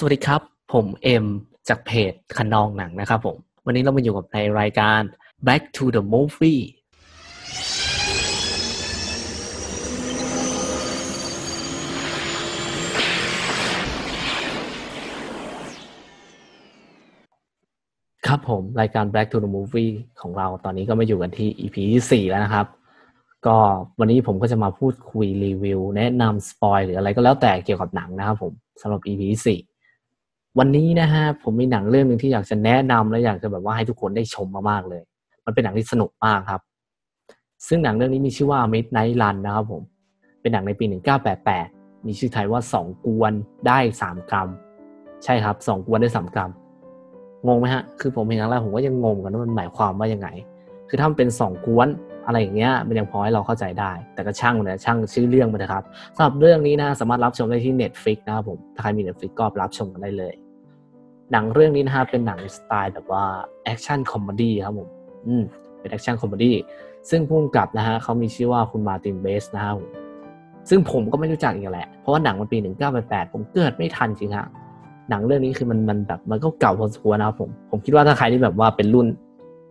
สวัสดีครับ ผมเอ็มจากเพจคันนองหนังนะครับผม วันนี้เรามาอยู่กับในรายการ Back to the Movie ครับผม รายการ Back to the Movie ของเราตอนนี้ก็มาอยู่กันที่ EP ที่4แล้วนะครับ ก็วันนี้ผมก็จะมาพูดคุยรีวิว แนะนำสปอยหรืออะไรก็แล้วแต่เกี่ยวกับหนังนะครับผมสำหรับ EP ที่4 วันนี้นะฮะผมมีหนังเรื่องหนึ่งที่อยากจะแนะนำและอยากจะแบบว่าให้ทุกคนได้ชมมากๆเลย มันเป็นหนังที่สนุกมากครับ ซึ่งหนังเรื่องนี้มีชื่อว่า Midnight Run นะครับผม เป็นหนังในปี 1988 มีชื่อไทยว่าสองกวนได้สามกรัม ใช่ครับสองกวนได้สามกรัม งงไหมฮะ คือผมเห็นครั้งแรกผมก็ยังงงกันว่ามันหมายความว่ายังไง คือถ้ามันเป็นสองกวนอะไรอย่างเงี้ยมันยังพอให้เราเข้าใจได้ แต่ก็ช่างนะช่างชื่อเรื่องมันนะครับสำหรับเรื่องนี้นะสามารถรับชมได้ที่ Netflix นะครับผม ถ้าใครมี Netflix ก็รับชมกันได้เลย หนังเรื่องนี้นะฮะเป็นหนังสไตล์แบบว่า action comedy ครับผมอืมเป็น action comedy ซึ่งผู้กำกับนะฮะเขามีชื่อว่าคุณมาตินเบสนะครับผมซึ่งผมก็ไม่รู้จักอีกแหละ เพราะว่าหนังมันปี 1988 ผมเกิดไม่ทันจริงฮะหนังเรื่องนี้คือมันมันแบบมันก็เก่าพอสมควรนะครับผม ผมคิดว่าถ้าใครที่แบบว่าเป็นรุ่น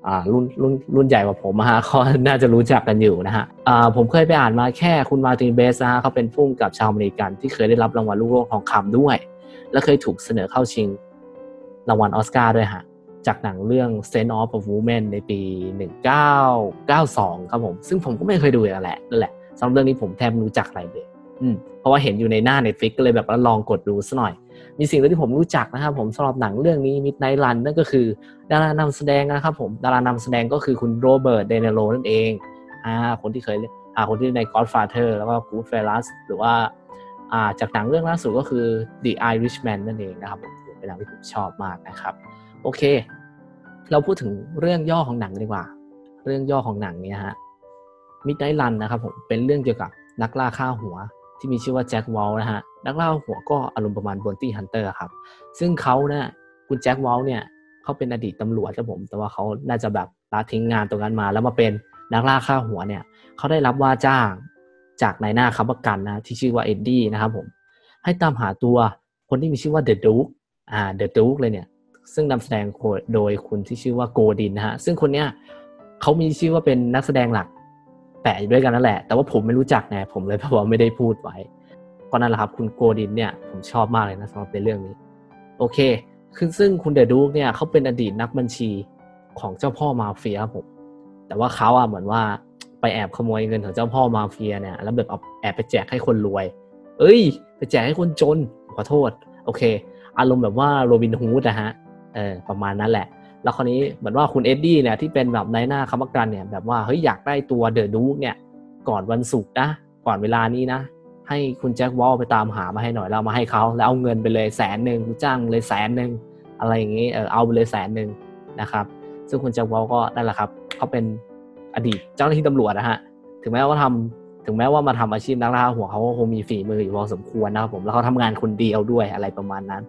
อ่ารุ่นรุ่นรุ่นใหญ่กว่าผมฮะเขาน่าจะรู้จักกันอยู่นะฮะอ่าผมเคยไปอ่านมาแค่คุณมาตินเบสนะฮะเขาเป็นผู้กำกับชาวอเมริกันที่เคยได้รับรางวัลลูกโลกทองคำด้วย และเคยถูกเสนอเข้าชิง รางวัลออสการ์ด้วยฮะ จากหนังเรื่อง Scent of a Woman ในปี 1992 ครับผม ซึ่งผมก็ไม่เคยดูเลยแหละนั่นแหละสำหรับเรื่องนี้ผมแทบไม่รู้จักอะไรเลยอืมเพราะว่าเห็นอยู่ในหน้า Netflix ก็เลยแบบว่าลองกดดูซะหน่อย มีสิ่งที่ผมรู้จักนะครับผมสำหรับหนังเรื่องนี้ Midnight Run นั่นก็คือดารานำแสดงนะครับผมดารานำแสดงก็คือคุณโรเบิร์ตเดเนโรนั่นเองอ่าคนที่เคยอ่าคนที่ใน Godfather แล้วก็ Goodfellas หรือว่าอ่าจากหนังเรื่องล่าสุดก็คือ The Irishman นั่นเองนะครับ เป็นหนังที่ผมชอบมากนะครับ โอเค เราพูดถึงเรื่องย่อของหนังดีกว่า เรื่องย่อของหนังเนี่ยฮะ Midnight Run นะครับผมเป็นเรื่องเกี่ยวกับนักล่าฆ่าหัวที่มีชื่อว่าแจ็ควอลช์นะฮะนักล่าหัวก็อารมณ์ประมาณ bounty hunter ครับ ซึ่งเขาเนี่ยคุณแจ็ควอลช์เนี่ยเขาเป็นอดีตตำรวจครับผม แต่ว่าเขาน่าจะแบบละทิ้งงานตรงนั้นมา แล้วมาเป็นนักล่าฆ่าหัวเนี่ยเขาได้รับว่าจ้างจากนายหน้าค้ำประกันนะที่ชื่อว่าเอ็ดดี้นะครับผมให้ตามหาตัวคนที่มีชื่อว่า The Duke อ่า The Duke เลยเนี่ยซึ่งนำแสดงโดยคุณที่ชื่อว่าโกรดินนะฮะซึ่งคนเนี้ยเขามีชื่อว่าเป็นนักแสดงหลักแปะอยู่ด้วยกันนั่นแหละ แต่ว่าผมไม่รู้จักไงผมเลยแบบว่าไม่ได้พูดไว้ก็นั่นแหละครับคุณโกดินเนี่ยผมชอบมากเลยนะสำหรับในเรื่องนี้ โอเคคือซึ่งคุณเดอะดูกเนี่ยเขาเป็นอดีตนักบัญชีของเจ้าพ่อมาเฟียครับผมแต่ว่าเขาอะเหมือนว่าไปแอบขโมยเงินของเจ้าพ่อมาเฟียเนี่ยแล้วแบบเอาแอบไปแจกให้คนรวย เอ้ย ไปแจกให้คนจนขอโทษ โอเค อารมณ์แบบว่าโรบินฮูดนะฮะเออประมาณนั้นแหละ แล้วคราวนี้เหมือนว่าคุณเอ็ดดี้เนี่ยที่เป็นแบบนายหน้าค้ำประกันเนี่ยแบบว่าเฮ้ยอยากได้ตัวเดอะดูกเนี่ยก่อนวันศุกร์นะก่อนเวลานี้นะ ให้คุณแจ็ควอลไปตามหามาให้หน่อยแล้วมาให้เขาแล้วเอาเงินไปเลยแสนหนึ่งจ้างเลยแสนหนึ่งอะไรอย่างนี้เออเอาไปเลยแสนหนึ่งนะครับ ซึ่งคุณแจ็ควอลก็นั่นแหละครับเขาเป็นอดีตเจ้าหน้าที่ตำรวจนะฮะถึงแม้ว่าทำ ถึงแม้ว่ามาทำอาชีพนักล่าหัวเขาก็คงมีฝีมืออยู่พอสมควรนะครับผมแล้วเขาทำงานคนเดียวด้วยอะไรประมาณนั้น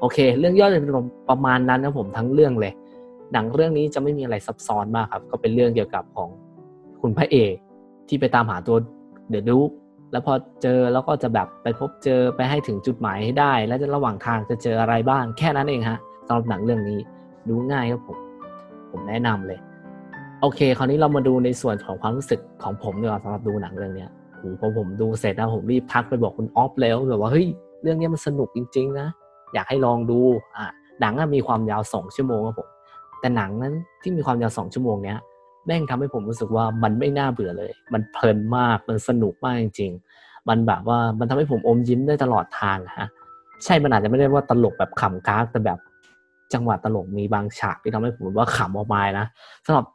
โอเค เรื่องย่อจะเป็นประมาณนั้นนะผมทั้งเรื่องเลย หนังเรื่องนี้จะไม่มีอะไรซับซ้อนมากครับ ก็เป็นเรื่องเกี่ยวกับของคุณพระเอกที่ไปตามหาตัวเดอะดูกแล้วพอเจอแล้วก็จะแบบไปพบเจอไปให้ถึงจุดหมายให้ได้ แล้วจะระหว่างทางจะเจออะไรบ้าง แค่นั้นเองฮะสำหรับหนังเรื่องนี้ดูง่ายครับผม ผมแนะนำเลย โอเค คราวนี้เรามาดูในส่วนของความรู้สึกของผมดีกว่าสำหรับดูหนังเรื่องเนี้ยโหพอผมดูเสร็จนะผมรีบทักไปบอกคุณออฟแล้วแบบว่าเฮ้ยเรื่องนี้มันสนุกจริง ๆ นะ อยากให้ลองดูอะหนังมีความยาวสองชั่วโมงครับผมแต่หนังนั้นที่มีความยาวสองชั่วโมงเนี้ยแม่งทำให้ผมรู้สึกว่ามันไม่น่าเบื่อเลย มันเพลินมากมันสนุกมากจริง ๆ มันแบบว่ามันทำให้ผมอมยิ้มได้ตลอดทางฮะใช่มันอาจจะไม่ได้ว่าตลกแบบขำกากแต่แบบจังหวะตลกมีบางฉากที่ทำให้ผมว่าขำออกมานะสำหรับ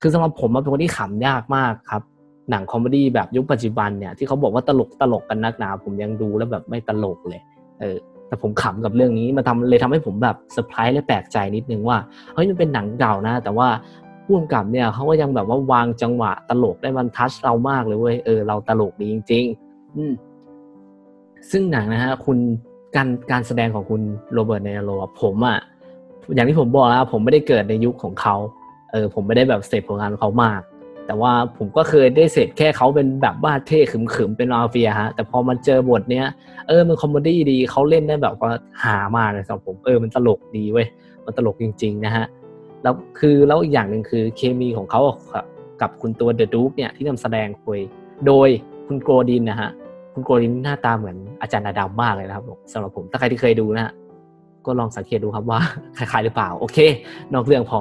คือสำหรับผมมันเป็นคนที่ขำยากมากครับ หนัง comedy แบบยุคปัจจุบันเนี่ยที่เขาบอกว่าตลกตลกกันนักหนา ผมยังดูแล้วแบบไม่ตลกเลย เออ แต่ผมขำกับเรื่องนี้มันทำเลยทำให้ผมแบบเซอร์ไพรส์และแปลกใจนิดนึงว่าเฮ้ยมันเป็นหนังเก่านะ แต่ว่าผู้กำกับเนี่ยเขาก็ยังแบบว่าวางจังหวะตลกได้มัน touch เรามากเลยเว้ยเออเราตลกดีจริง ๆ อืมซึ่งหนังนะฮะคุณการการแสดงของคุณโรเบิร์ตเนโรผมอะ่ะอย่างที่ผมบอกแล้วผมไม่ได้เกิดในยุคของเขา เออผมไม่ได้แบบเสพผลงานเขามาก แต่ว่าผมก็เคยได้เสร็จแค่เขาเป็นแบบว่าเท่ขึมๆเป็นมาเฟียฮะแต่พอมันเจอบทเนี้ยเออมัน comedy ดีเขาเล่นได้แบบว่าฮามากเลยสำหรับผมเออมันตลกดีเว้ยมันตลกจริง ๆ นะฮะแล้วคือแล้วอีกอย่างหนึ่งคือเคมีของเขากับคุณตัว The Duke เนี่ยที่นำแสดงคุยโดยคุณโกรดินนะฮะคุณโกรดินหน้าตาเหมือนอาจารย์นาดามากเลยนะครับสำหรับผมถ้าใครที่เคยดูนะฮะก็ลองสังเกตดูครับว่าคล้ายๆหรือเปล่า โอเค นอกเรื่องพอ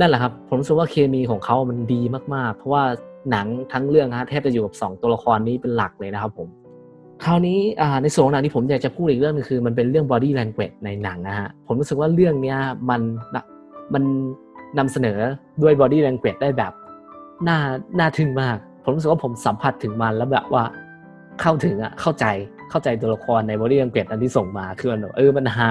นั่นแหละครับ ผมรู้สึกว่าเคมีของเขามันดีมาก ๆ เพราะว่าหนังทั้งเรื่องฮะแทบจะอยู่กับ 2 ตัวละครนี้เป็นหลักเลยนะครับผมคราวนี้ในส่วนของหนังที่ผมอยากจะพูดอีกเรื่องนึงคือ มันเป็นเรื่อง body language ในหนังนะฮะผมรู้สึกว่าเรื่องเนี้ยมันมันนำเสนอด้วย body language ได้แบบน่าน่าทึ่งมาก ผมรู้สึกว่าผมสัมผัสถึงมันแล้วแบบว่าเข้าถึงอะเข้าใจ เข้าใจตัวละครในบอดี้อังกฤษอันที่ส่งมาคือมันเออมันฮา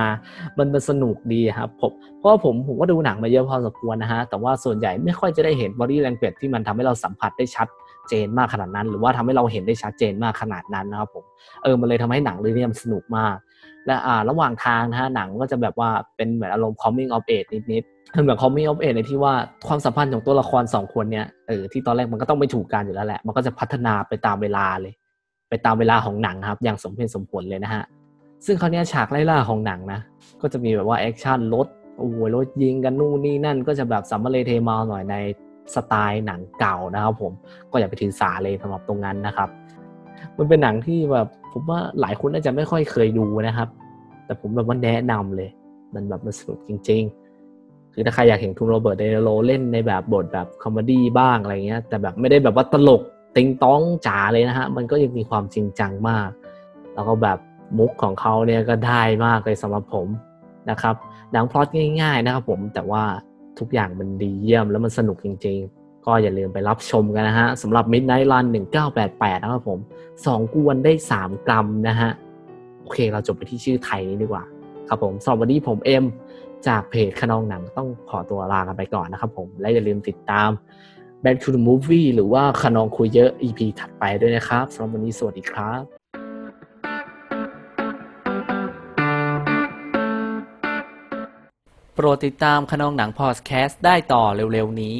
มันมันสนุกดีครับผมเพราะว่าผมผมก็ดูหนังมาเยอะพอสมควรนะฮะแต่ว่าส่วนใหญ่ไม่ค่อยจะได้เห็นบอดี้อังกฤษที่มันทำให้เราสัมผัสได้ชัดเจนมากขนาดนั้น หรือว่าทำให้เราเห็นได้ชัดเจนมากขนาดนั้นนะครับผมเออมันเลยทำให้หนังเรื่องนี้มันสนุกมาก และอ่าระหว่างทางนะฮะหนังก็จะแบบว่าเป็นเหมือนอารมณ์ coming of age นิดๆคือแบบ coming of age ในที่ว่าความสัมพันธ์ของตัวละครสองคนเนี้ยเออที่ตอนแรกมันก็ต้องไม่ถูกกันอยู่แล้วแหละมันก็จะพัฒนาไปตามเวลาเลย ไปตามเวลาของหนังครับ อย่างสมเหตุสมผลเลยนะฮะ ซึ่งคราวนี้ฉากไล่ล่าของหนังนะ ก็จะมีแบบว่า action รถโอ้โหรถยิงกันนู่นนี่นั่น ก็จะแบบสัมมะเลเทเมาหน่อยในสไตล์หนังเก่านะครับผมก็อย่าไปถือสาเลยสำหรับตรงนั้นนะครับ มันเป็นหนังที่แบบผมว่าหลายคนน่าจะไม่ค่อยเคยดูนะครับ แต่ผมแบบว่าแนะนำเลย มันแบบมันสนุกจริง ๆ คือถ้าใครอยากเห็นคุณโรเบิร์ตเดนโรเล่นในแบบบทแบบ comedy บ้างอะไรเงี้ยแต่แบบไม่ได้แบบว่าตลก ติ๊งต๊องจ๋าเลยนะฮะ มันก็ยังมีความจริงจังมาก แล้วก็แบบมุกของเขาเนี่ยก็ได้มากเลยสำหรับผมนะครับหนังพล็อตง่ายๆนะครับผมแต่ว่าทุกอย่างมันดีเยี่ยมแล้วมันสนุกจริงๆ ก็อย่าลืมไปรับชมกันนะฮะสำหรับ Midnight Run 1988 นะครับผม 2 กวนได้ 3 กรัมนะฮะ โอเคเราจบไปที่ชื่อไทยนี้ดีกว่า ครับผมสำหรับวันนี้ผมเอ็มจากเพจคนองหนังต้องขอตัวลากันไปก่อนนะครับผม และอย่าลืมติดตาม Back to the Movie หรือว่าขนองคุยเยอะ EP ถัดไปด้วยนะครับสำหรับวันนี้สวัสดีครับโปรดติดตามขนองหนังพอดแคสต์ได้ต่อเร็วๆนี้